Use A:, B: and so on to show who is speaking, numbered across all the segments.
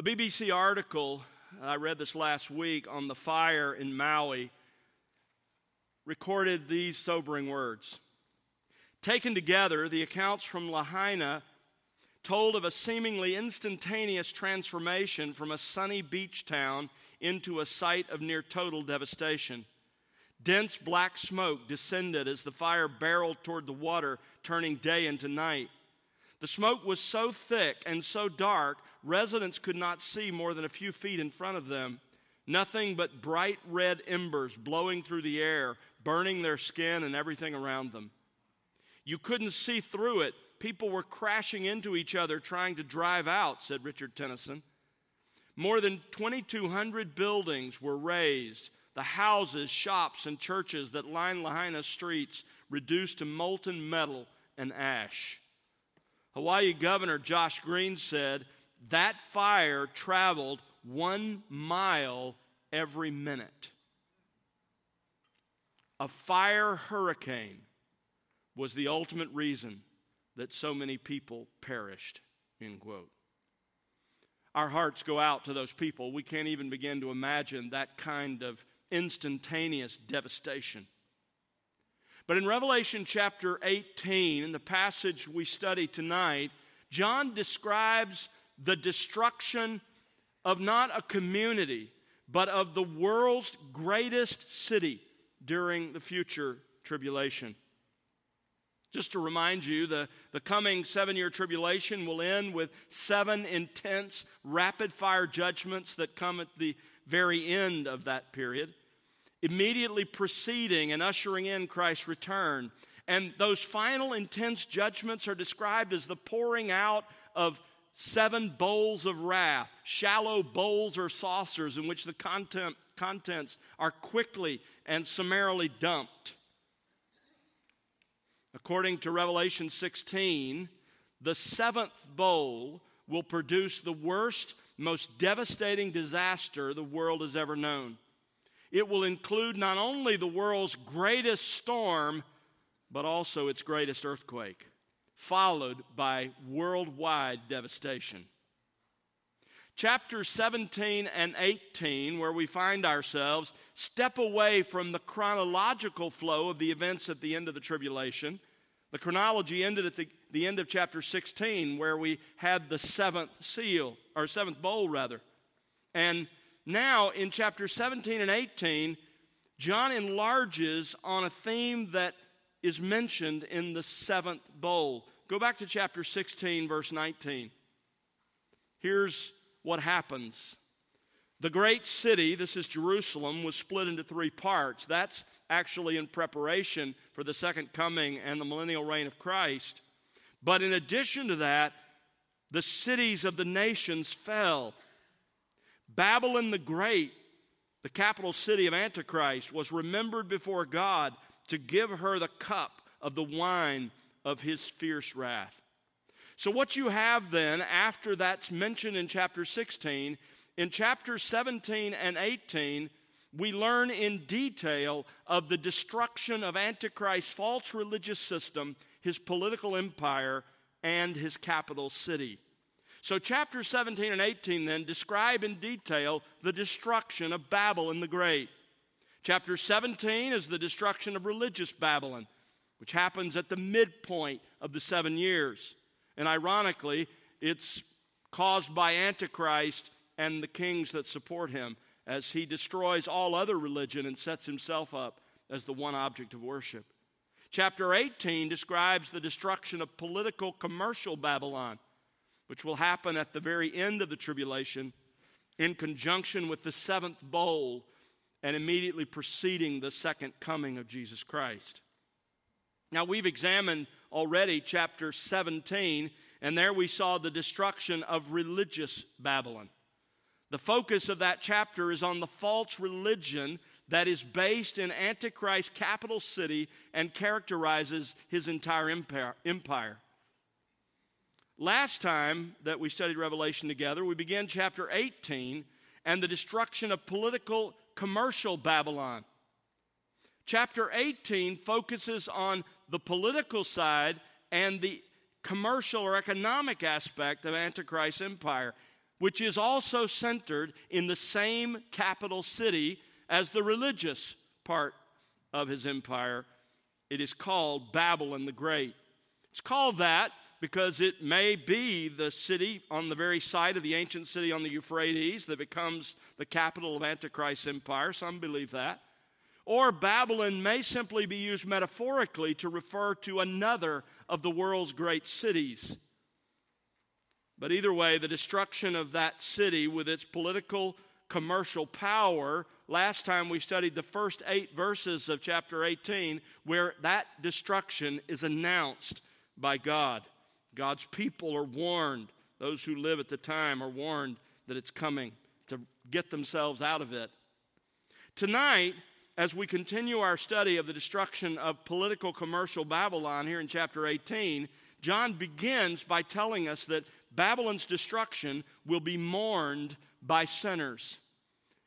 A: A BBC article, I read this last week, on the fire in Maui recorded these sobering words. Taken together, the accounts from Lahaina told of a seemingly instantaneous transformation from a sunny beach town into a site of near total devastation. Dense black smoke descended as the fire barreled toward the water, turning day into night. The smoke was so thick and so dark, residents could not see more than a few feet in front of them. Nothing but bright red embers blowing through the air, burning their skin and everything around them. You couldn't see through it. People were crashing into each other trying to drive out, said Richard Tennyson. More than 2,200 buildings were razed. The houses, shops, and churches that line Lahaina streets reduced to molten metal and ash. Hawaii Governor Josh Green said that fire traveled one mile every minute. A fire hurricane was the ultimate reason that so many people perished. End quote. Our hearts go out to those people. We can't even begin to imagine that kind of instantaneous devastation. But in Revelation chapter 18, in the passage we study tonight, John describes the destruction of not a community, but of the world's greatest city during the future tribulation. Just to remind you, the, the coming seven year tribulation will end with seven intense, rapid fire judgments that come at the very end of that period immediately preceding and ushering in Christ's return. And those final intense judgments are described as the pouring out of seven bowls of wrath, shallow bowls or saucers in which the content, contents are quickly and summarily dumped. According to Revelation 16, the seventh bowl will produce the worst, most devastating disaster the world has ever known. It will include not only the world's greatest storm, but also its greatest earthquake, followed by worldwide devastation. Chapters 17 and 18, where we find ourselves, step away from the chronological flow of the events at the end of the tribulation. The chronology ended at the, the end of chapter 16, where we had the seventh seal, or seventh bowl, rather. And now, in chapter 17 and 18, John enlarges on a theme that is mentioned in the seventh bowl. Go back to chapter 16, verse 19. Here's what happens. The great city, this is Jerusalem, was split into three parts. That's actually in preparation for the second coming and the millennial reign of Christ. But in addition to that, the cities of the nations fell. Babylon the Great, the capital city of Antichrist, was remembered before God to give her the cup of the wine of his fierce wrath. So, what you have then, after that's mentioned in chapter 16, in chapters 17 and 18, we learn in detail of the destruction of Antichrist's false religious system, his political empire, and his capital city. So, chapters 17 and 18 then describe in detail the destruction of Babylon the Great. Chapter 17 is the destruction of religious Babylon, which happens at the midpoint of the seven years. And ironically, it's caused by Antichrist and the kings that support him as he destroys all other religion and sets himself up as the one object of worship. Chapter 18 describes the destruction of political commercial Babylon which will happen at the very end of the tribulation in conjunction with the seventh bowl and immediately preceding the second coming of Jesus Christ. Now, we've examined already chapter 17, and there we saw the destruction of religious Babylon. The focus of that chapter is on the false religion that is based in Antichrist's capital city and characterizes his entire empire. Last time that we studied Revelation together, we began chapter 18 and the destruction of political commercial Babylon. Chapter 18 focuses on the political side and the commercial or economic aspect of Antichrist's empire. which is also centered in the same capital city as the religious part of his empire. It is called Babylon the Great. It's called that because it may be the city on the very site of the ancient city on the Euphrates that becomes the capital of Antichrist's empire. Some believe that. Or Babylon may simply be used metaphorically to refer to another of the world's great cities. But either way, the destruction of that city with its political, commercial power. Last time we studied the first eight verses of chapter 18, where that destruction is announced by God. God's people are warned. Those who live at the time are warned that it's coming to get themselves out of it. Tonight, as we continue our study of the destruction of political commercial Babylon here in chapter 18, John begins by telling us that Babylon's destruction will be mourned by sinners.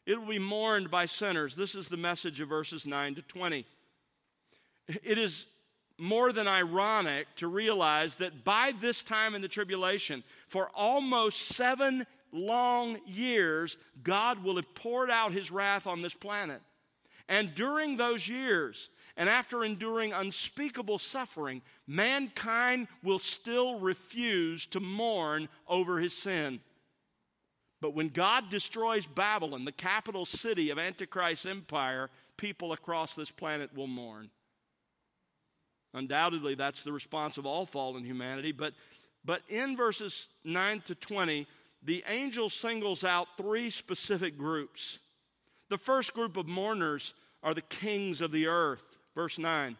A: It will be mourned by sinners. This is the message of verses 9 to 20. It is more than ironic to realize that by this time in the tribulation, for almost seven long years, God will have poured out his wrath on this planet. And during those years, and after enduring unspeakable suffering, mankind will still refuse to mourn over his sin. But when God destroys Babylon, the capital city of Antichrist's empire, people across this planet will mourn. Undoubtedly, that's the response of all fallen humanity. But, but in verses 9 to 20, the angel singles out three specific groups. The first group of mourners are the kings of the earth. Verse 9.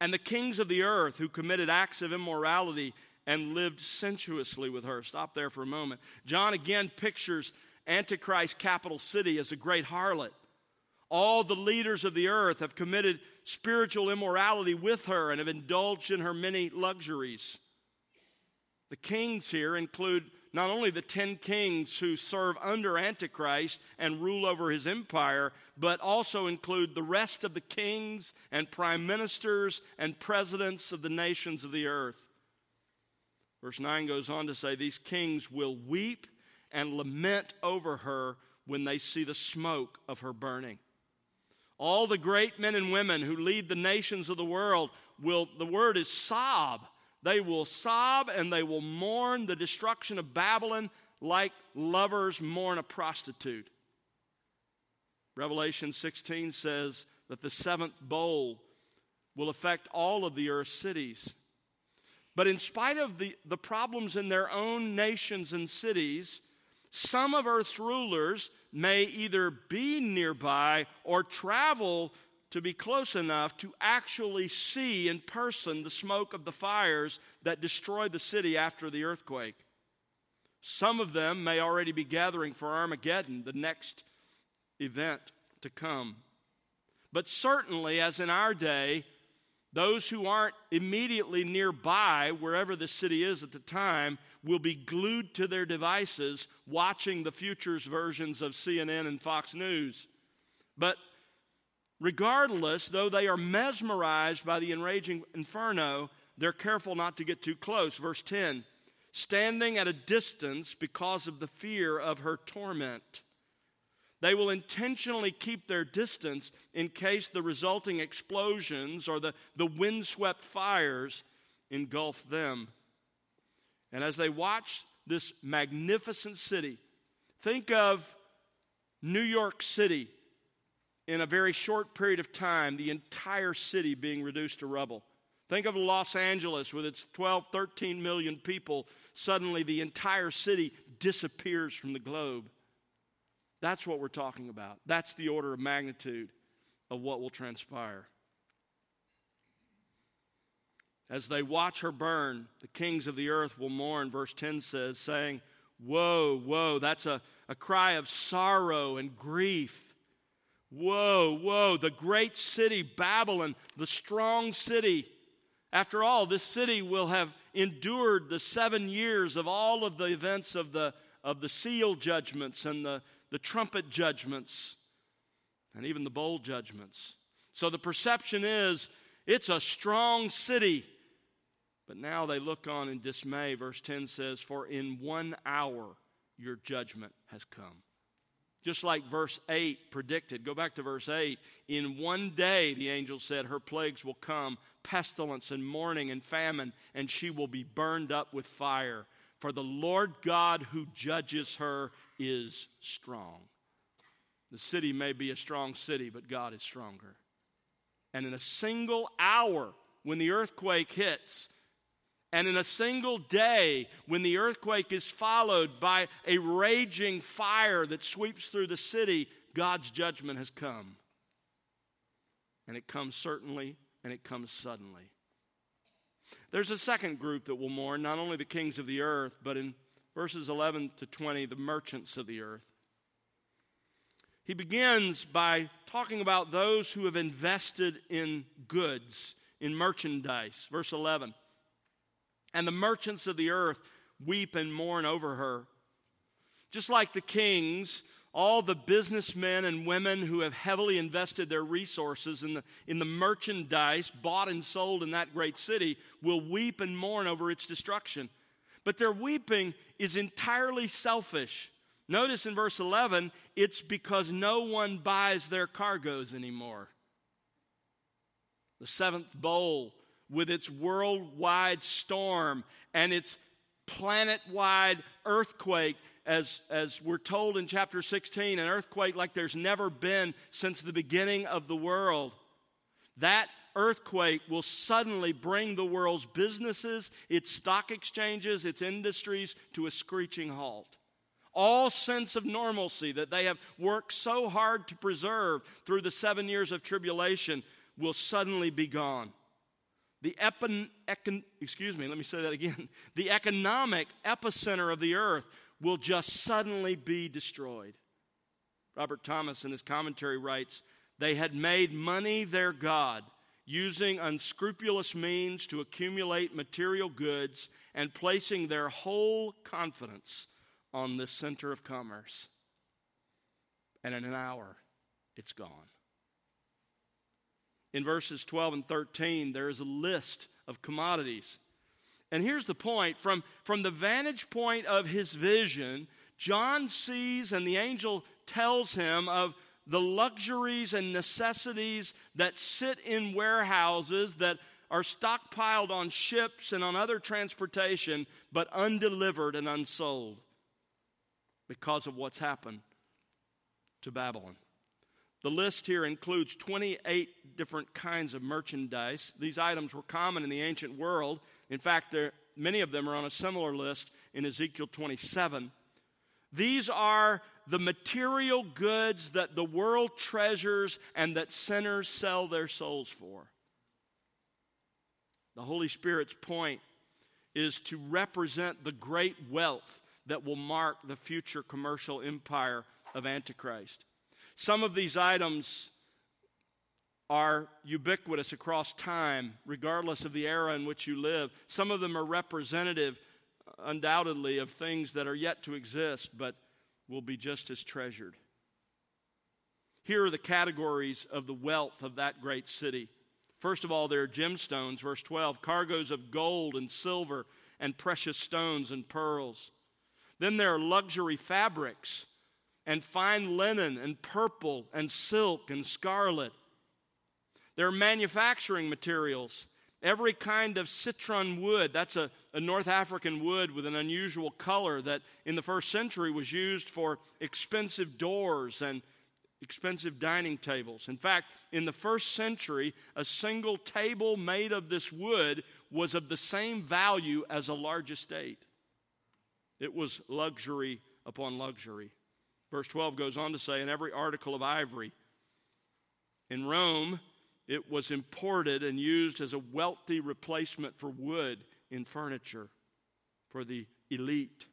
A: And the kings of the earth who committed acts of immorality and lived sensuously with her. Stop there for a moment. John again pictures Antichrist's capital city as a great harlot. All the leaders of the earth have committed spiritual immorality with her and have indulged in her many luxuries. The kings here include not only the ten kings who serve under Antichrist and rule over his empire, but also include the rest of the kings and prime ministers and presidents of the nations of the earth. Verse 9 goes on to say, These kings will weep and lament over her when they see the smoke of her burning. All the great men and women who lead the nations of the world will, the word is sob. They will sob and they will mourn the destruction of Babylon like lovers mourn a prostitute. Revelation 16 says that the seventh bowl will affect all of the earth's cities. But in spite of the, the problems in their own nations and cities, some of Earth's rulers may either be nearby or travel to be close enough to actually see in person the smoke of the fires that destroyed the city after the earthquake. Some of them may already be gathering for Armageddon, the next event to come. But certainly, as in our day, those who aren't immediately nearby, wherever the city is at the time, will be glued to their devices watching the futures versions of CNN and Fox News. But regardless, though they are mesmerized by the enraging inferno, they're careful not to get too close. Verse 10 standing at a distance because of the fear of her torment. They will intentionally keep their distance in case the resulting explosions or the, the windswept fires engulf them. And as they watch this magnificent city, think of New York City in a very short period of time, the entire city being reduced to rubble. Think of Los Angeles with its 12, 13 million people. Suddenly, the entire city disappears from the globe. That's what we're talking about. That's the order of magnitude of what will transpire. As they watch her burn, the kings of the earth will mourn, verse 10 says, saying, Woe, woe. That's a, a cry of sorrow and grief. Woe, woe. The great city, Babylon, the strong city. After all, this city will have endured the seven years of all of the events of the, of the seal judgments and the, the trumpet judgments and even the bowl judgments. So the perception is it's a strong city. But now they look on in dismay. Verse 10 says, For in one hour your judgment has come. Just like verse 8 predicted. Go back to verse 8. In one day, the angel said, her plagues will come pestilence and mourning and famine, and she will be burned up with fire. For the Lord God who judges her is strong. The city may be a strong city, but God is stronger. And in a single hour, when the earthquake hits, and in a single day, when the earthquake is followed by a raging fire that sweeps through the city, God's judgment has come. And it comes certainly and it comes suddenly. There's a second group that will mourn, not only the kings of the earth, but in verses 11 to 20, the merchants of the earth. He begins by talking about those who have invested in goods, in merchandise. Verse 11. And the merchants of the earth weep and mourn over her. Just like the kings, all the businessmen and women who have heavily invested their resources in the, in the merchandise bought and sold in that great city will weep and mourn over its destruction. But their weeping is entirely selfish. Notice in verse 11, it's because no one buys their cargoes anymore. The seventh bowl with its worldwide storm and its planet wide earthquake, as, as we're told in chapter 16, an earthquake like there's never been since the beginning of the world. That earthquake will suddenly bring the world's businesses, its stock exchanges, its industries to a screeching halt. All sense of normalcy that they have worked so hard to preserve through the seven years of tribulation will suddenly be gone. The econ, excuse me, let me say that again. The economic epicenter of the earth will just suddenly be destroyed. Robert Thomas in his commentary writes, they had made money their God, using unscrupulous means to accumulate material goods and placing their whole confidence on the center of commerce. And in an hour, it's gone. In verses 12 and 13, there is a list of commodities. And here's the point from, from the vantage point of his vision, John sees and the angel tells him of the luxuries and necessities that sit in warehouses that are stockpiled on ships and on other transportation, but undelivered and unsold because of what's happened to Babylon. The list here includes 28 different kinds of merchandise. These items were common in the ancient world. In fact, many of them are on a similar list in Ezekiel 27. These are the material goods that the world treasures and that sinners sell their souls for. The Holy Spirit's point is to represent the great wealth that will mark the future commercial empire of Antichrist. Some of these items are ubiquitous across time, regardless of the era in which you live. Some of them are representative, undoubtedly, of things that are yet to exist, but will be just as treasured. Here are the categories of the wealth of that great city. First of all, there are gemstones, verse 12, cargoes of gold and silver and precious stones and pearls. Then there are luxury fabrics and fine linen and purple and silk and scarlet. There are manufacturing materials, every kind of citron wood. That's a, a, North African wood with an unusual color that in the first century was used for expensive doors and expensive dining tables. In fact, in the first century, a single table made of this wood was of the same value as a large estate. It was luxury upon luxury. Verse 12 goes on to say, in every article of ivory. In Rome, it was imported and used as a wealthy replacement for wood in furniture for the elite.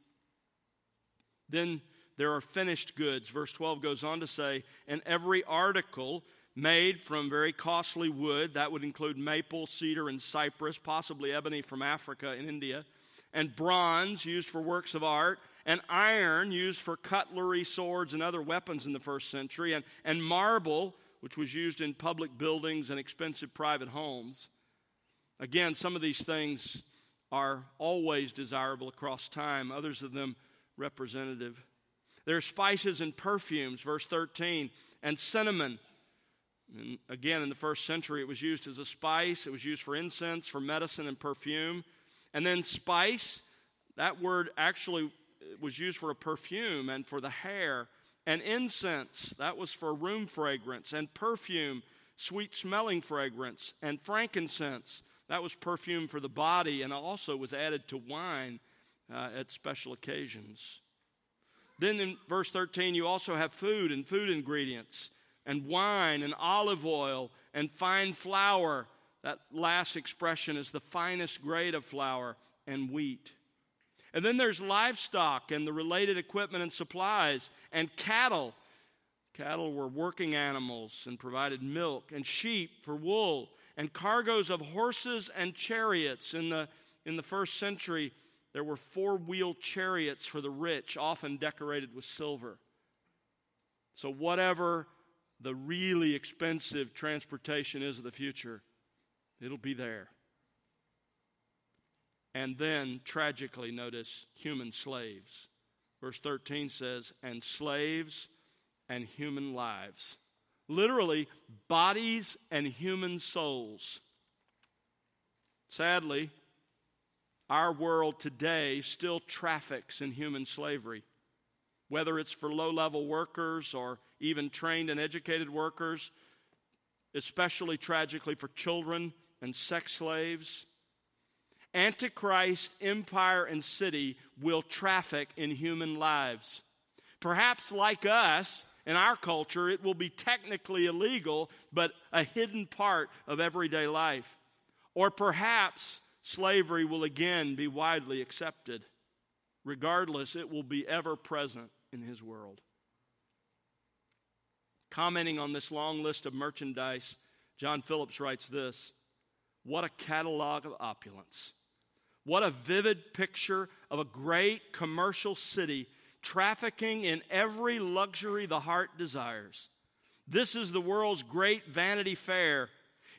A: Then there are finished goods. Verse 12 goes on to say, and every article made from very costly wood, that would include maple, cedar, and cypress, possibly ebony from Africa and India, and bronze used for works of art, and iron used for cutlery, swords, and other weapons in the first century, and, and marble, which was used in public buildings and expensive private homes. Again, some of these things are always desirable across time, others of them representative. There are spices and perfumes, verse 13, and cinnamon. And again, in the first century, it was used as a spice, it was used for incense, for medicine, and perfume. And then spice, that word actually was used for a perfume and for the hair. And incense, that was for room fragrance. And perfume, sweet smelling fragrance. And frankincense, that was perfume for the body and also was added to wine uh, at special occasions. Then in verse 13, you also have food and food ingredients, and wine and olive oil and fine flour. That last expression is the finest grade of flour and wheat. And then there's livestock and the related equipment and supplies, and cattle. Cattle were working animals and provided milk, and sheep for wool, and cargoes of horses and chariots. In the, in the first century, there were four wheel chariots for the rich, often decorated with silver. So, whatever the really expensive transportation is of the future, it'll be there. And then, tragically, notice human slaves. Verse 13 says, and slaves and human lives. Literally, bodies and human souls. Sadly, our world today still traffics in human slavery, whether it's for low level workers or even trained and educated workers, especially tragically for children and sex slaves. Antichrist empire and city will traffic in human lives. Perhaps, like us, in our culture, it will be technically illegal, but a hidden part of everyday life. Or perhaps slavery will again be widely accepted. Regardless, it will be ever present in his world. Commenting on this long list of merchandise, John Phillips writes this What a catalog of opulence! What a vivid picture of a great commercial city trafficking in every luxury the heart desires. This is the world's great vanity fair.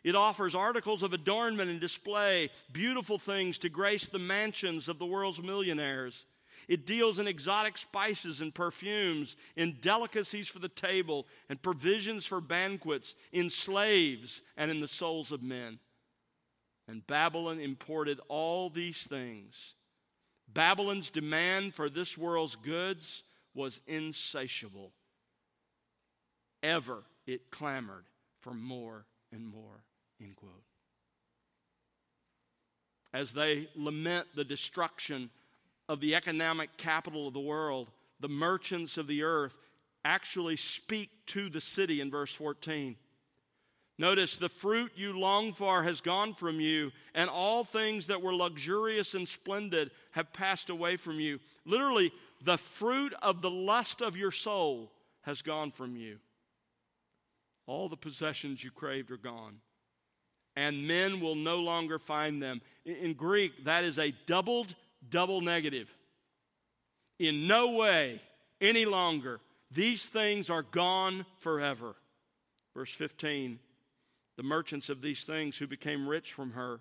A: It offers articles of adornment and display, beautiful things to grace the mansions of the world's millionaires. It deals in exotic spices and perfumes, in delicacies for the table, and provisions for banquets, in slaves, and in the souls of men. And Babylon imported all these things. Babylon's demand for this world's goods was insatiable. Ever it clamored for more and more. End quote. As they lament the destruction of the economic capital of the world, the merchants of the earth actually speak to the city in verse 14. Notice the fruit you long for has gone from you, and all things that were luxurious and splendid have passed away from you. Literally, the fruit of the lust of your soul has gone from you. All the possessions you craved are gone, and men will no longer find them. In Greek, that is a doubled double negative. In no way any longer. These things are gone forever. Verse 15 the merchants of these things who became rich from her.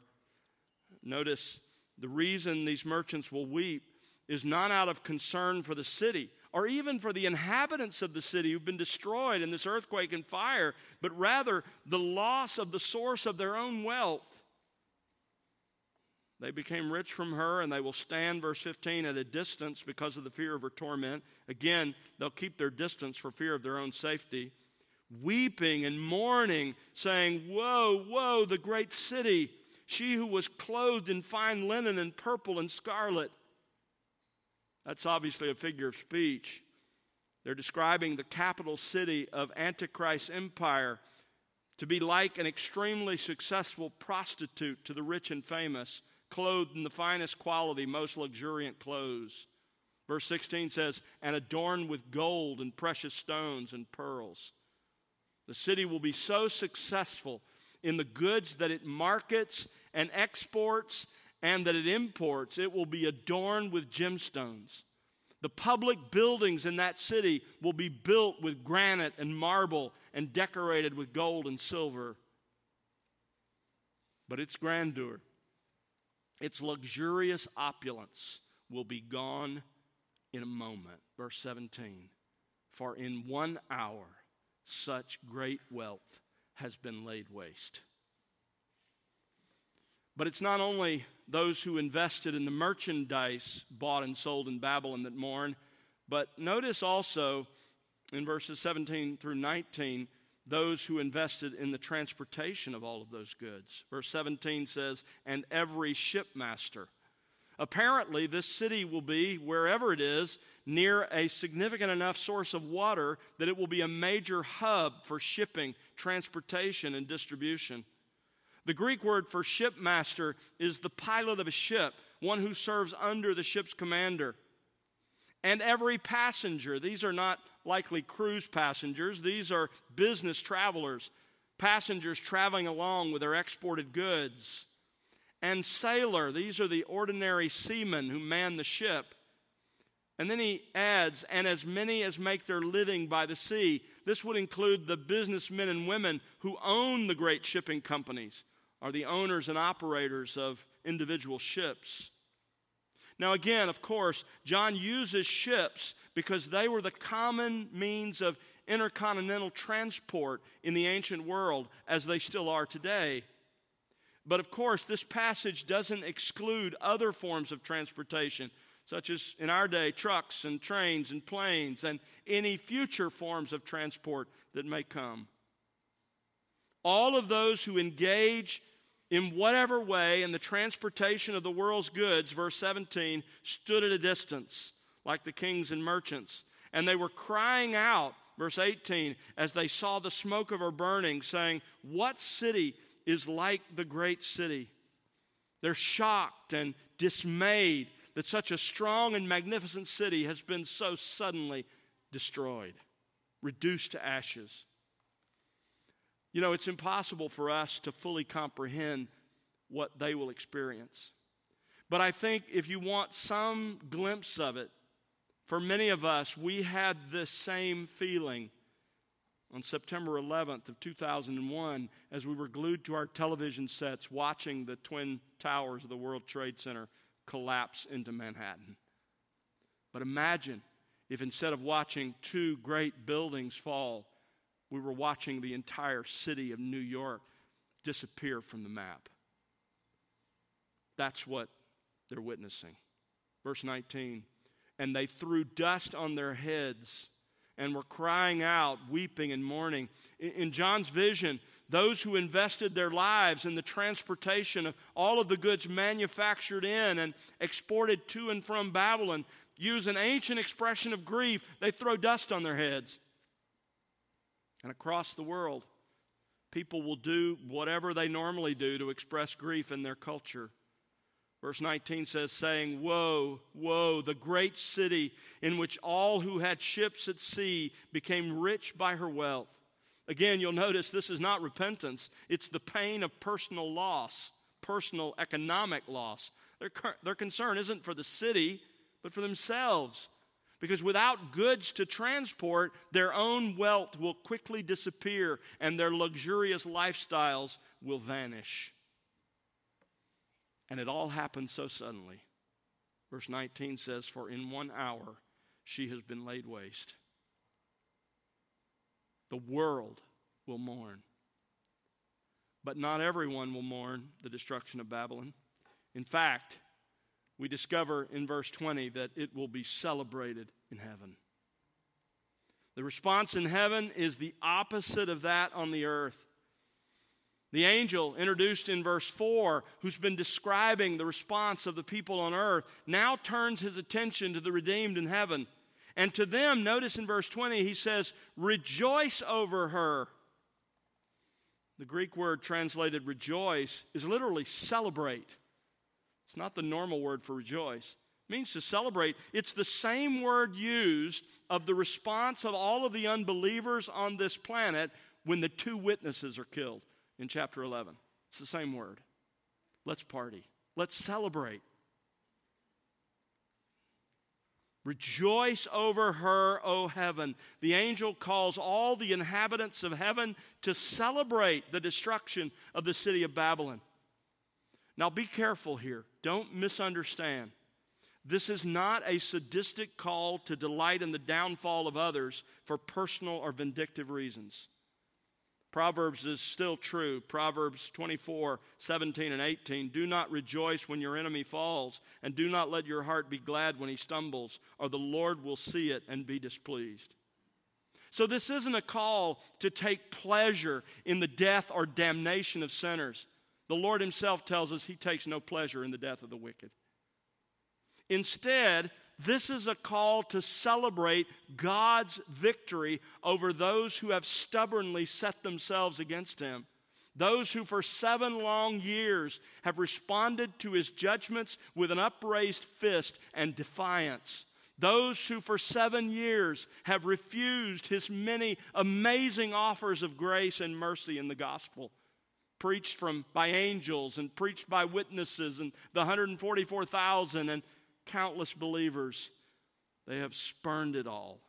A: Notice the reason these merchants will weep is not out of concern for the city or even for the inhabitants of the city who've been destroyed in this earthquake and fire, but rather the loss of the source of their own wealth. They became rich from her, and they will stand, verse 15, at a distance because of the fear of her torment. Again, they'll keep their distance for fear of their own safety weeping and mourning, saying, Woe, woe, the great city, she who was clothed in fine linen and purple and scarlet. That's obviously a figure of speech. They're describing the capital city of Antichrist's empire to be like an extremely successful prostitute to the rich and famous, clothed in the finest quality, most luxuriant clothes. Verse 16 says, and adorned with gold and precious stones and pearls. The city will be so successful in the goods that it markets and exports and that it imports, it will be adorned with gemstones. The public buildings in that city will be built with granite and marble and decorated with gold and silver. But its grandeur, its luxurious opulence will be gone in a moment. Verse 17 For in one hour such great wealth has been laid waste. But it's not only those who invested in the merchandise bought and sold in Babylon that mourn, but notice also in verses 17 through 19 those who invested in the transportation of all of those goods. Verse 17 says, and every shipmaster. Apparently, this city will be, wherever it is, near a significant enough source of water that it will be a major hub for shipping, transportation, and distribution. The Greek word for shipmaster is the pilot of a ship, one who serves under the ship's commander. And every passenger, these are not likely cruise passengers, these are business travelers, passengers traveling along with their exported goods. And sailor, these are the ordinary seamen who man the ship. And then he adds, and as many as make their living by the sea. This would include the businessmen and women who own the great shipping companies, are the owners and operators of individual ships. Now, again, of course, John uses ships because they were the common means of intercontinental transport in the ancient world, as they still are today. But of course, this passage doesn't exclude other forms of transportation, such as in our day, trucks and trains and planes, and any future forms of transport that may come. All of those who engage in whatever way in the transportation of the world's goods, verse 17, stood at a distance, like the kings and merchants. And they were crying out, verse 18, as they saw the smoke of her burning, saying, What city is like the great city? They're shocked and dismayed that such a strong and magnificent city has been so suddenly destroyed, reduced to ashes. You know, it's impossible for us to fully comprehend what they will experience. But I think if you want some glimpse of it, for many of us, we had this same feeling on September 11th of 2001 as we were glued to our television sets watching the twin towers of the World Trade Center collapse into Manhattan. But imagine if instead of watching two great buildings fall, we were watching the entire city of New York disappear from the map. That's what they're witnessing. Verse 19 And they threw dust on their heads and were crying out, weeping and mourning. In John's vision, those who invested their lives in the transportation of all of the goods manufactured in and exported to and from Babylon use an ancient expression of grief. They throw dust on their heads. And across the world, people will do whatever they normally do to express grief in their culture. Verse 19 says, saying, Woe, woe, the great city in which all who had ships at sea became rich by her wealth. Again, you'll notice this is not repentance, it's the pain of personal loss, personal economic loss. Their, their concern isn't for the city, but for themselves. Because without goods to transport, their own wealth will quickly disappear and their luxurious lifestyles will vanish. And it all happened so suddenly. Verse 19 says, For in one hour she has been laid waste. The world will mourn. But not everyone will mourn the destruction of Babylon. In fact, we discover in verse 20 that it will be celebrated in heaven. The response in heaven is the opposite of that on the earth. The angel introduced in verse 4, who's been describing the response of the people on earth, now turns his attention to the redeemed in heaven. And to them, notice in verse 20, he says, Rejoice over her. The Greek word translated rejoice is literally celebrate. It's not the normal word for rejoice. It means to celebrate. It's the same word used of the response of all of the unbelievers on this planet when the two witnesses are killed in chapter 11. It's the same word. Let's party. Let's celebrate. Rejoice over her, O heaven. The angel calls all the inhabitants of heaven to celebrate the destruction of the city of Babylon. Now be careful here. Don't misunderstand. This is not a sadistic call to delight in the downfall of others for personal or vindictive reasons. Proverbs is still true. Proverbs 24, 17, and 18. Do not rejoice when your enemy falls, and do not let your heart be glad when he stumbles, or the Lord will see it and be displeased. So, this isn't a call to take pleasure in the death or damnation of sinners. The Lord Himself tells us He takes no pleasure in the death of the wicked. Instead, this is a call to celebrate God's victory over those who have stubbornly set themselves against Him. Those who for seven long years have responded to His judgments with an upraised fist and defiance. Those who for seven years have refused His many amazing offers of grace and mercy in the gospel preached from by angels and preached by witnesses and the 144,000 and countless believers, they have spurned it all.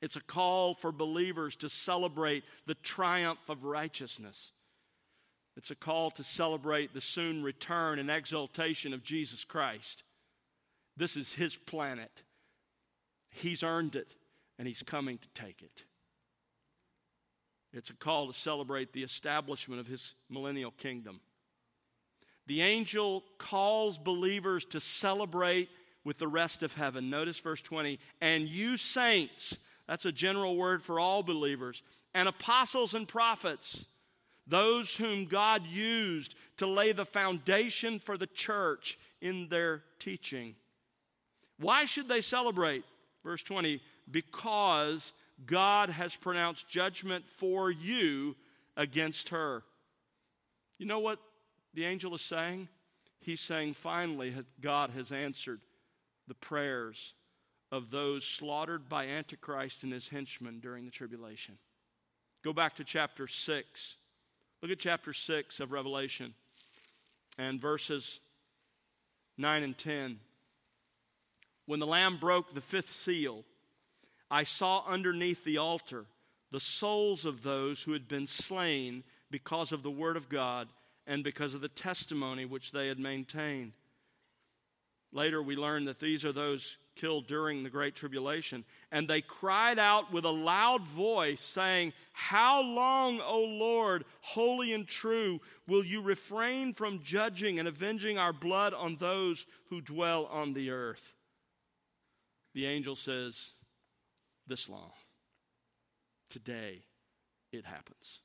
A: It's a call for believers to celebrate the triumph of righteousness. It's a call to celebrate the soon return and exaltation of Jesus Christ. This is His planet. He's earned it, and He's coming to take it. It's a call to celebrate the establishment of His millennial kingdom. The angel calls believers to celebrate with the rest of heaven. Notice verse 20. And you saints, that's a general word for all believers, and apostles and prophets, those whom God used to lay the foundation for the church in their teaching. Why should they celebrate? Verse 20. Because God has pronounced judgment for you against her. You know what the angel is saying? He's saying, finally, God has answered the prayers of those slaughtered by Antichrist and his henchmen during the tribulation. Go back to chapter 6. Look at chapter 6 of Revelation and verses 9 and 10. When the Lamb broke the fifth seal, I saw underneath the altar the souls of those who had been slain because of the word of God and because of the testimony which they had maintained. Later, we learn that these are those killed during the Great Tribulation. And they cried out with a loud voice, saying, How long, O Lord, holy and true, will you refrain from judging and avenging our blood on those who dwell on the earth? The angel says, This long. Today, it happens.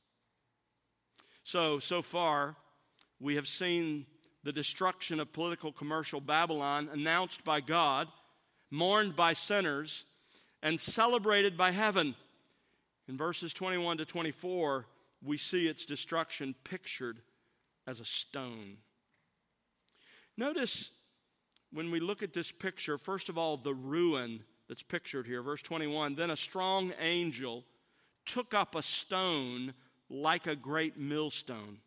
A: So, so far, we have seen the destruction of political commercial Babylon announced by God, mourned by sinners, and celebrated by heaven. In verses 21 to 24, we see its destruction pictured as a stone. Notice when we look at this picture, first of all, the ruin that's pictured here. Verse 21 Then a strong angel took up a stone like a great millstone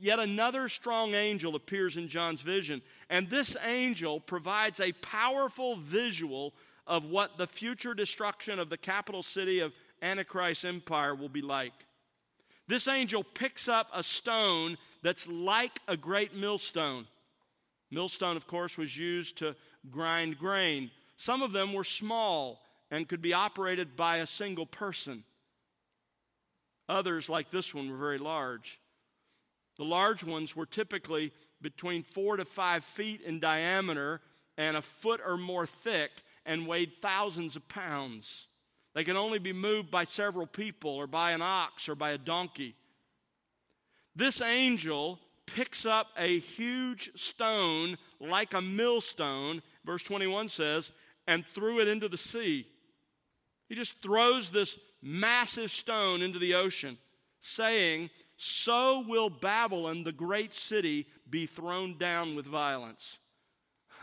A: Yet another strong angel appears in John's vision, and this angel provides a powerful visual of what the future destruction of the capital city of Antichrist's empire will be like. This angel picks up a stone that's like a great millstone. Millstone, of course, was used to grind grain. Some of them were small and could be operated by a single person. Others, like this one, were very large. The large ones were typically between four to five feet in diameter and a foot or more thick and weighed thousands of pounds. They could only be moved by several people or by an ox or by a donkey. This angel picks up a huge stone like a millstone, verse 21 says, and threw it into the sea. He just throws this massive stone into the ocean, saying, so will Babylon, the great city, be thrown down with violence.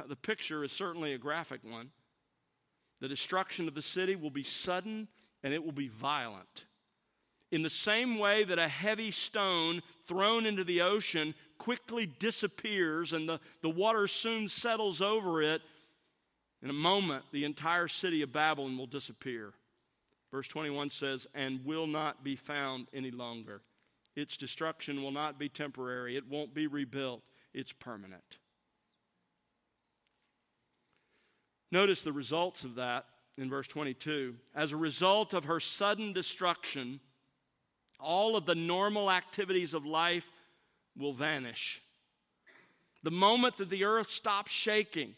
A: The picture is certainly a graphic one. The destruction of the city will be sudden and it will be violent. In the same way that a heavy stone thrown into the ocean quickly disappears and the, the water soon settles over it, in a moment, the entire city of Babylon will disappear. Verse 21 says, and will not be found any longer. Its destruction will not be temporary, it won't be rebuilt. it's permanent. Notice the results of that in verse 22. As a result of her sudden destruction, all of the normal activities of life will vanish. The moment that the earth stops shaking,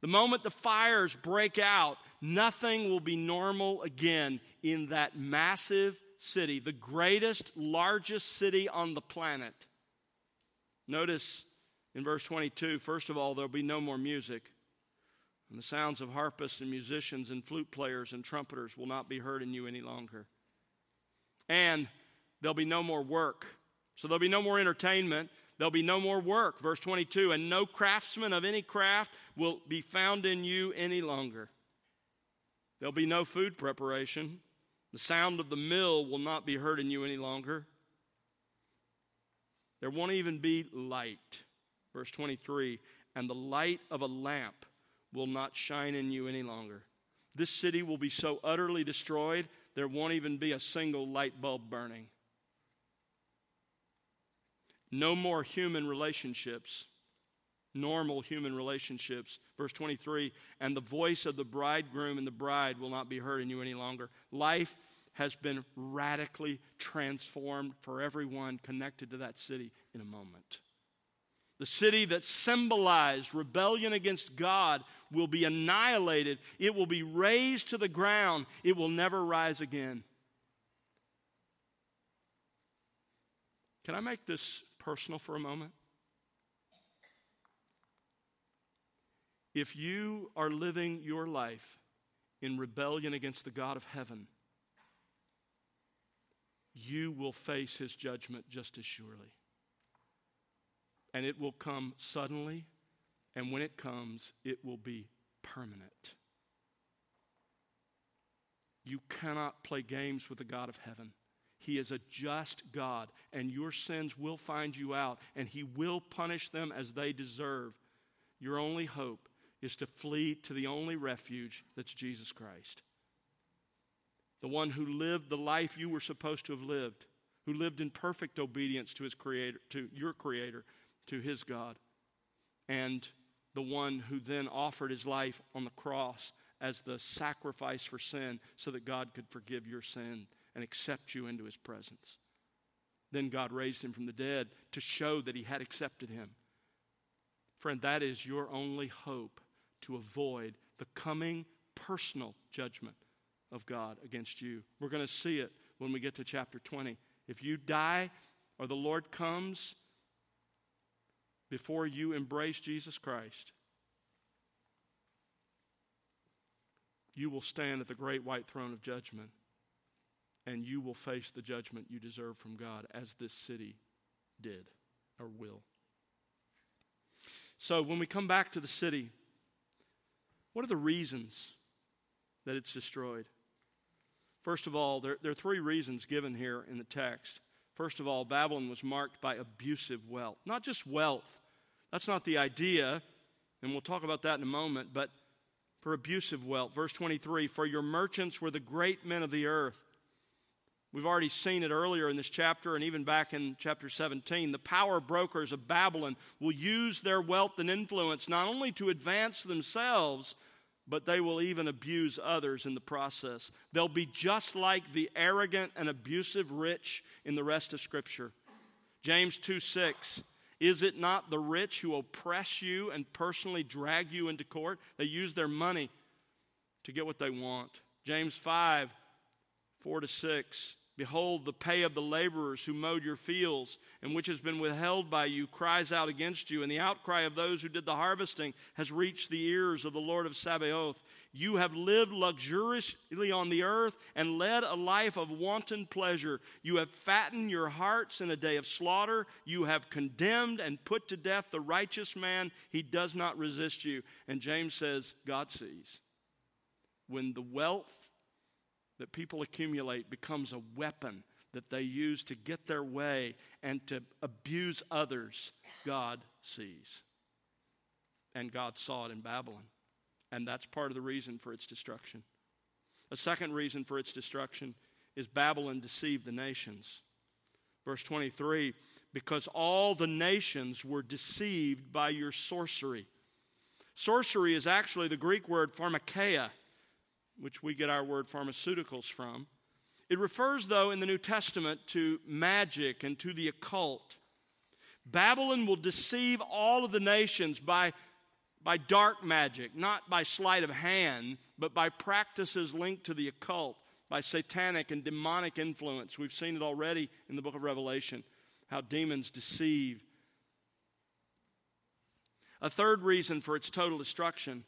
A: the moment the fires break out, nothing will be normal again in that massive city, the greatest, largest city on the planet. Notice in verse 22, first of all, there'll be no more music. And the sounds of harpists and musicians and flute players and trumpeters will not be heard in you any longer. And there'll be no more work. So there'll be no more entertainment. There'll be no more work. Verse 22 And no craftsman of any craft will be found in you any longer. There'll be no food preparation. The sound of the mill will not be heard in you any longer. There won't even be light. Verse 23 And the light of a lamp will not shine in you any longer. This city will be so utterly destroyed, there won't even be a single light bulb burning. No more human relationships, normal human relationships. Verse 23 And the voice of the bridegroom and the bride will not be heard in you any longer. Life has been radically transformed for everyone connected to that city in a moment. The city that symbolized rebellion against God will be annihilated. It will be razed to the ground. It will never rise again. Can I make this personal for a moment? If you are living your life in rebellion against the God of heaven, you will face his judgment just as surely and it will come suddenly, and when it comes, it will be permanent. You cannot play games with the God of heaven. He is a just God, and your sins will find you out, and He will punish them as they deserve. Your only hope is to flee to the only refuge that's Jesus Christ. The one who lived the life you were supposed to have lived, who lived in perfect obedience to his creator, to your creator, to his God, and the one who then offered his life on the cross as the sacrifice for sin so that God could forgive your sin and accept you into his presence. Then God raised him from the dead to show that he had accepted him. Friend, that is your only hope to avoid the coming personal judgment of God against you. We're going to see it when we get to chapter 20. If you die or the Lord comes before you embrace Jesus Christ, you will stand at the great white throne of judgment and you will face the judgment you deserve from God as this city did or will. So, when we come back to the city, what are the reasons that it's destroyed? First of all, there, there, are three reasons given here in the text. First of all, Babylon was marked by abusive wealth. Not just wealth, that's not the idea, and we'll talk about that in a moment, but for abusive wealth. Verse 23 For your merchants were the great men of the earth. We've already seen it earlier in this chapter and even back in chapter 17. The power brokers of Babylon will use their wealth and influence not only to advance themselves, but they will even abuse others in the process. They'll be just like the arrogant and abusive rich in the rest of Scripture. James 2 6 is it not the rich who oppress you and personally drag you into court? They use their money to get what they want. James 5 4 to 6. Behold, the pay of the laborers who mowed your fields and which has been withheld by you cries out against you, and the outcry of those who did the harvesting has reached the ears of the Lord of Sabaoth. You have lived luxuriously on the earth and led a life of wanton pleasure. You have fattened your hearts in a day of slaughter. You have condemned and put to death the righteous man. He does not resist you. And James says, God sees. When the wealth that people accumulate becomes a weapon that they use to get their way and to abuse others, God sees. And God saw it in Babylon. And that's part of the reason for its destruction. A second reason for its destruction is Babylon deceived the nations. Verse 23 because all the nations were deceived by your sorcery. Sorcery is actually the Greek word pharmakeia, which we get our word pharmaceuticals from. It refers, though, in the New Testament to magic and to the occult. Babylon will deceive all of the nations by, by dark magic, not by sleight of hand, but by practices linked to the occult, by satanic and demonic influence. We've seen it already in the book of Revelation, how demons deceive. A third reason for its total destruction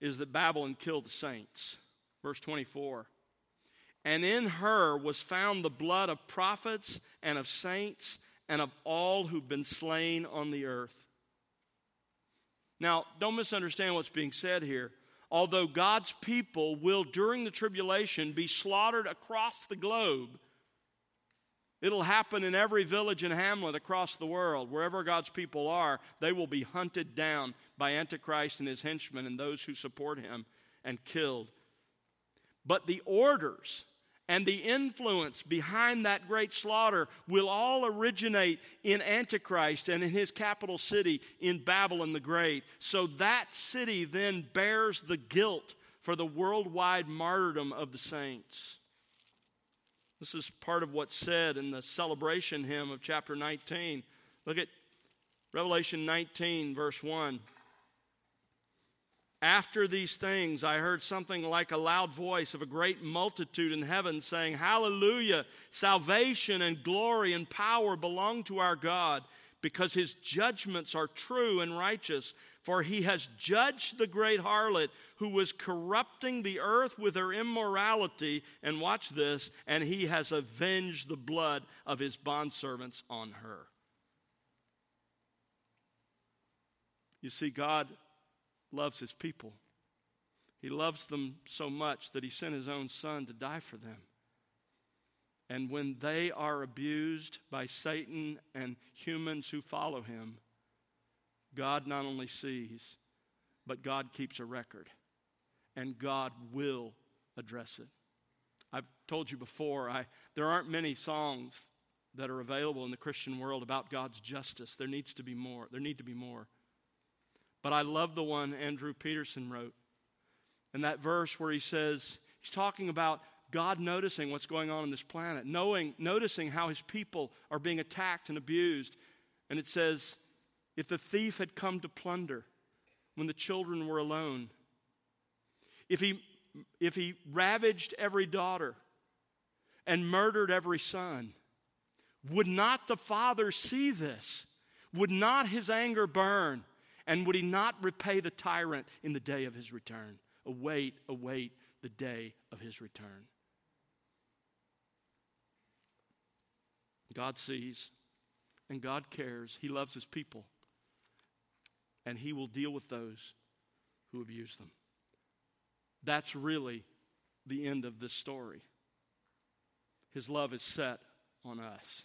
A: is that Babylon killed the saints. Verse 24. And in her was found the blood of prophets and of saints and of all who've been slain on the earth. Now, don't misunderstand what's being said here. Although God's people will, during the tribulation, be slaughtered across the globe, it'll happen in every village and hamlet across the world. Wherever God's people are, they will be hunted down by Antichrist and his henchmen and those who support him and killed. But the orders and the influence behind that great slaughter will all originate in Antichrist and in his capital city in Babylon the Great. So that city then bears the guilt for the worldwide martyrdom of the saints. This is part of what's said in the celebration hymn of chapter 19. Look at Revelation 19, verse 1. After these things, I heard something like a loud voice of a great multitude in heaven saying, Hallelujah! Salvation and glory and power belong to our God, because his judgments are true and righteous. For he has judged the great harlot who was corrupting the earth with her immorality. And watch this, and he has avenged the blood of his bondservants on her. You see, God loves his people. He loves them so much that he sent his own son to die for them. And when they are abused by Satan and humans who follow him, God not only sees, but God keeps a record. And God will address it. I've told you before, I, there aren't many songs that are available in the Christian world about God's justice. There needs to be more. There need to be more. But I love the one Andrew Peterson wrote. And that verse where he says, he's talking about God noticing what's going on on this planet, knowing, noticing how his people are being attacked and abused. And it says, if the thief had come to plunder when the children were alone, if he, if he ravaged every daughter and murdered every son, would not the Father see this? Would not his anger burn? And would he not repay the tyrant in the day of his return? Await, await the day of his return. God sees and God cares. He loves his people. And he will deal with those who abuse them. That's really the end of this story. His love is set on us.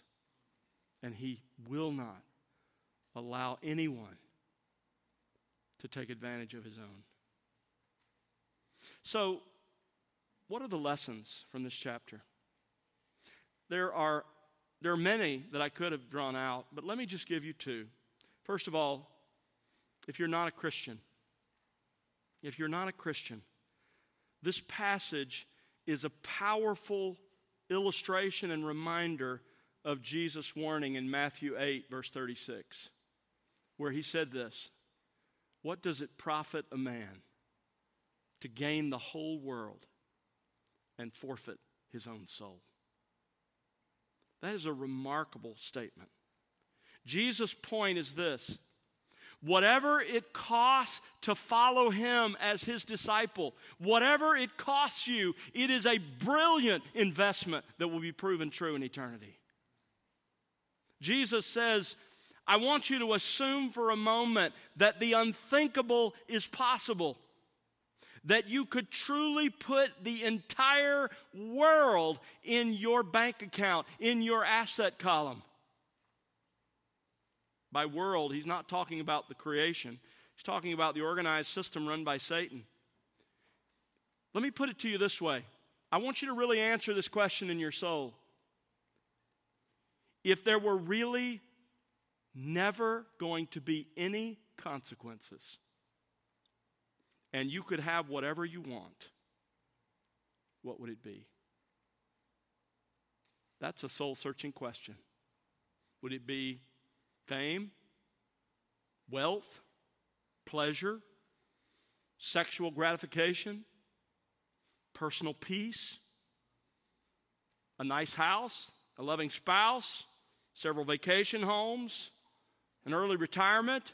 A: And he will not allow anyone to take advantage of his own. So, what are the lessons from this chapter? There are, there are many that I could have drawn out, but let me just give you two. First of all, if you're not a Christian, if you're not a Christian, this passage is a powerful illustration and reminder of Jesus' warning in Matthew 8, verse 36, where he said this what does it profit a man to gain the whole world and forfeit his own soul? That is a remarkable statement. Jesus' point is this whatever it costs to follow him as his disciple, whatever it costs you, it is a brilliant investment that will be proven true in eternity. Jesus says, I want you to assume for a moment that the unthinkable is possible. That you could truly put the entire world in your bank account, in your asset column. By world, he's not talking about the creation, he's talking about the organized system run by Satan. Let me put it to you this way I want you to really answer this question in your soul. if there were really never going to be any consequences, and you could have whatever you want, what would it be? That's a soul searching question. Would it be fame, wealth, pleasure, sexual gratification, personal peace, a nice house, a loving spouse, several vacation homes, an early retirement,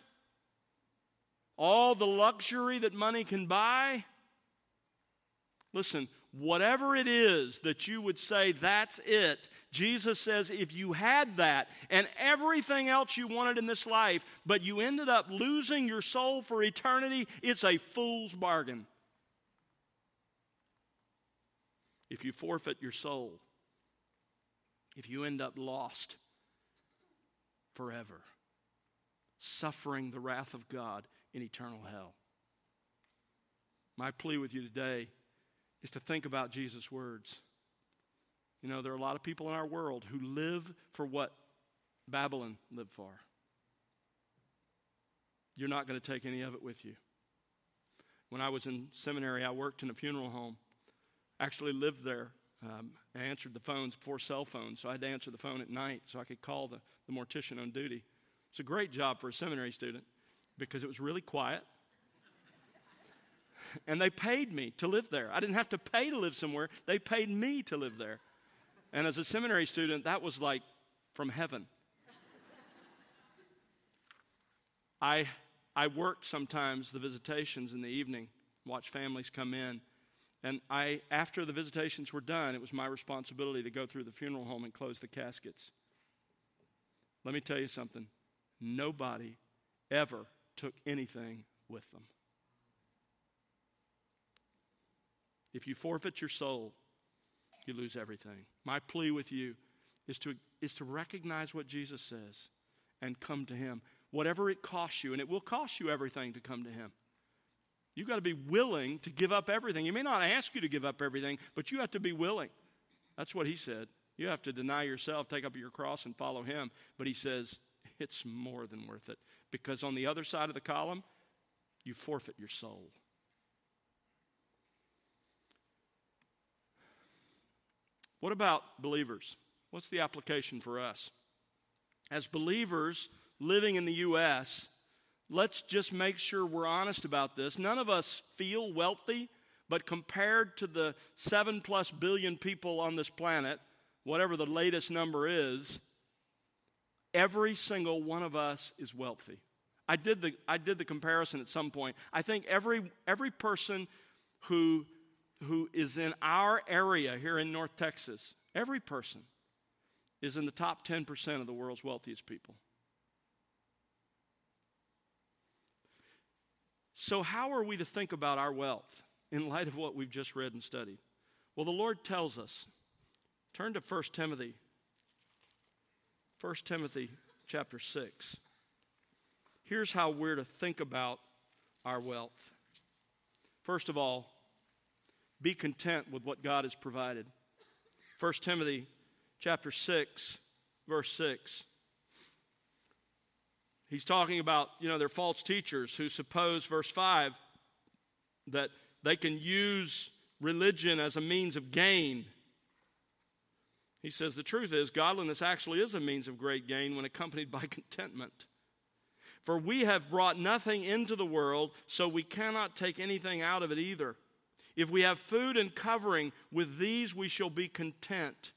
A: all the luxury that money can buy. Listen, whatever it is that you would say that's it, Jesus says if you had that and everything else you wanted in this life, but you ended up losing your soul for eternity, it's a fool's bargain. If you forfeit your soul, if you end up lost forever, suffering the wrath of God in eternal hell. My plea with you today is to think about Jesus' words. You know, there are a lot of people in our world who live for what Babylon lived for. You're not going to take any of it with you. When I was in seminary, I worked in a funeral home. Actually lived there. Um, I answered the phones before cell phones, so I had to answer the phone at night so I could call the, the mortician on duty. It's a great job for a seminary student because it was really quiet and they paid me to live there. I didn't have to pay to live somewhere, they paid me to live there. And as a seminary student, that was like from heaven. I, I worked sometimes the visitations in the evening, watch families come in. And I, after the visitations were done, it was my responsibility to go through the funeral home and close the caskets. Let me tell you something nobody ever took anything with them. If you forfeit your soul, you lose everything. My plea with you is to, is to recognize what Jesus says and come to Him. Whatever it costs you, and it will cost you everything to come to Him. You've got to be willing to give up everything. He may not ask you to give up everything, but you have to be willing. That's what He said. You have to deny yourself, take up your cross, and follow Him. But He says, it's more than worth it. Because on the other side of the column, you forfeit your soul. What about believers? What's the application for us? As believers living in the U.S., let's just make sure we're honest about this. None of us feel wealthy, but compared to the seven plus billion people on this planet, whatever the latest number is, every single one of us is wealthy. I did the, I did the comparison at some point. I think every, every person who who is in our area here in North Texas, every person is in the top 10% of the world's wealthiest people. So, how are we to think about our wealth in light of what we've just read and studied? Well, the Lord tells us. Turn to 1 Timothy. 1 Timothy chapter 6. Here's how we're to think about our wealth. First of all, be content with what God has provided. 1 Timothy chapter 6 verse 6. He's talking about, you know, they're false teachers who suppose verse 5 that they can use religion as a means of gain. He says the truth is godliness actually is a means of great gain when accompanied by contentment. For we have brought nothing into the world, so we cannot take anything out of it either. If we have food and covering, with these we shall be content.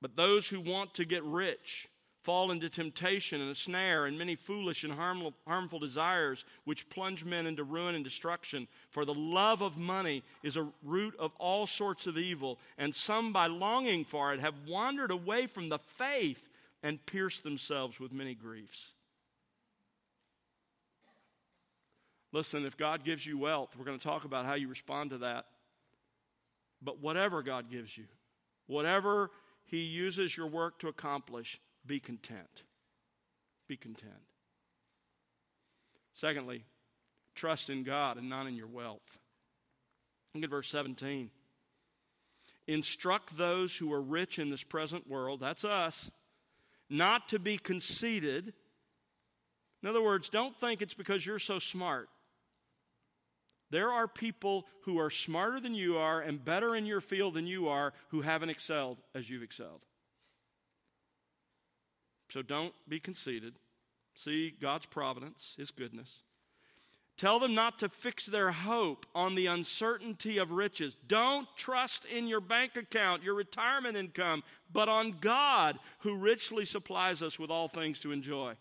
A: But those who want to get rich fall into temptation and a snare and many foolish and harmful, desires which plunge men into ruin and destruction. For the love of money is a root of all sorts of evil, and some by longing for it have wandered away from the faith and pierced themselves with many griefs. Listen, if God gives you wealth, we're going to talk about how you respond to that. But whatever God gives you, whatever He uses your work to accomplish, be content. Be content. Secondly, trust in God and not in your wealth. Look at verse 17. Instruct those who are rich in this present world, that's us, not to be conceited. In other words, don't think it's because you're so smart. There are people who are smarter than you are and better in your field than you are who haven't excelled as you've excelled. So don't be conceited. See God's providence, His goodness. Tell them not to fix their hope on the uncertainty of riches. Don't trust in your bank account, your retirement income, but on God who richly supplies us with all things to enjoy.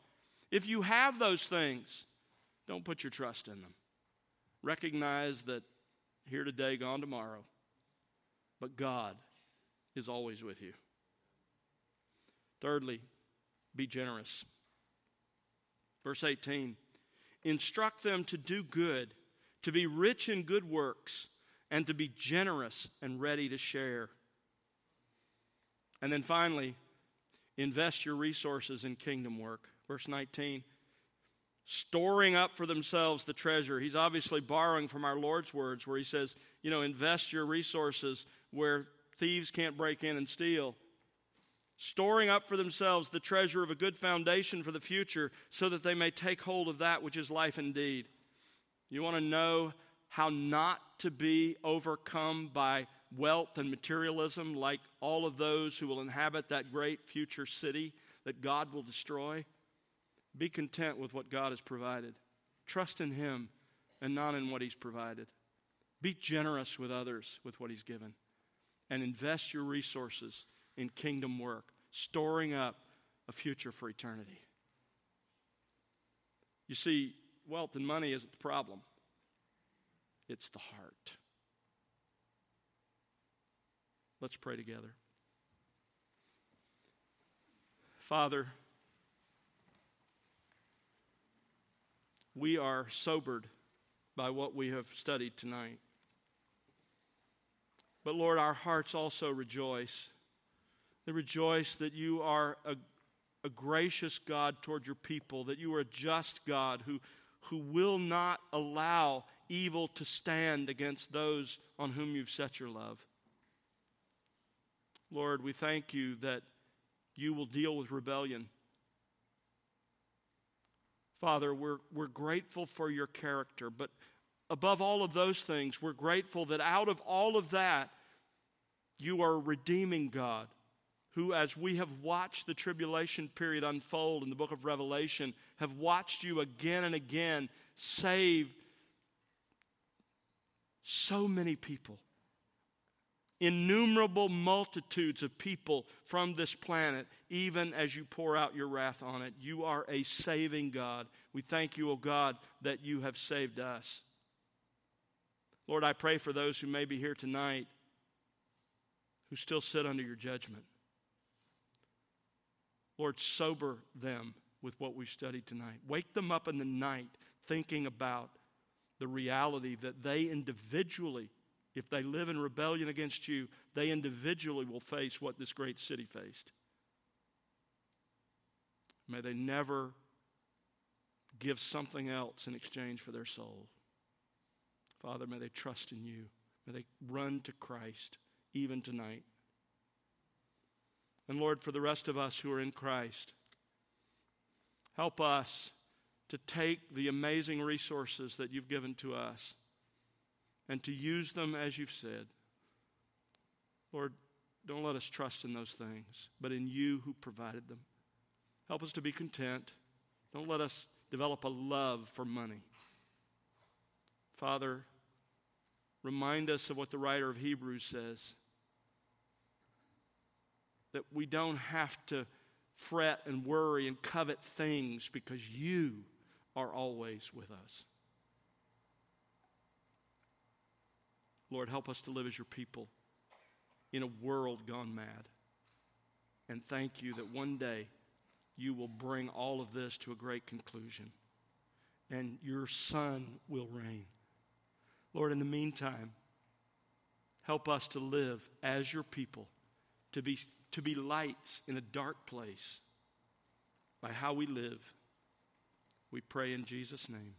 A: If you have those things, don't put your trust in them. Recognize that here today, gone tomorrow, but God is always with you. Thirdly, be generous. Verse 18 Instruct them to do good, to be rich in good works, and to be generous and ready to share. And then finally, invest your resources in kingdom work. Verse 19 storing up for themselves the treasure. He's obviously borrowing from our Lord's words, where he says, you know, invest your resources where thieves can't break in and steal. Storing up for themselves the treasure of a good foundation for the future, so that they may take hold of that which is life indeed. You want to know how not to be overcome by wealth and materialism like all of those who will inhabit that great future city that God will destroy? Be content with what God has provided. Trust in Him and not in what He's provided. Be generous with others with what He's given. And invest your resources in kingdom work, storing up a future for eternity. You see, wealth and money isn't the problem, it's the heart. Let's pray together. Father, we are sobered by what we have studied tonight. But Lord, our hearts also rejoice. They rejoice that you are a, a gracious God toward your people, that you are a just God who, who will not allow evil to stand against those on whom you've set your love. Lord, we thank you that you will deal with rebellion Father, we're, we're grateful for your character, but above all of those things, we're grateful that out of all of that, you are redeeming God who, as we have watched the tribulation period unfold in the book of Revelation, have watched you again and again save so many people innumerable multitudes of people from this planet, even as you pour out your wrath on it. You are a saving God. We thank you, O God, that you have saved us. Lord, I pray for those who may be here tonight who still sit under your judgment. Lord, sober them with what we've studied tonight. Wake them up in the night thinking about the reality that they individually if they live in rebellion against you, they individually will face what this great city faced. May they never give something else in exchange for their soul. Father, may they trust in you. May they run to Christ even tonight. And Lord, for the rest of us who are in Christ, help us to take the amazing resources that you've given to us and to use them as you've said. Lord, don't let us trust in those things, but in you who provided them. Help us to be content. Don't let us develop a love for money. Father, remind us of what the writer of Hebrews says that we don't have to fret and worry and covet things because you are always with us. Lord, help us to live as your people in a world gone mad. And thank you that one day you will bring all of this to a great conclusion and your Son will reign. Lord, in the meantime, help us to live as your people, to be, to be lights in a dark place by how we live. We pray in Jesus' name.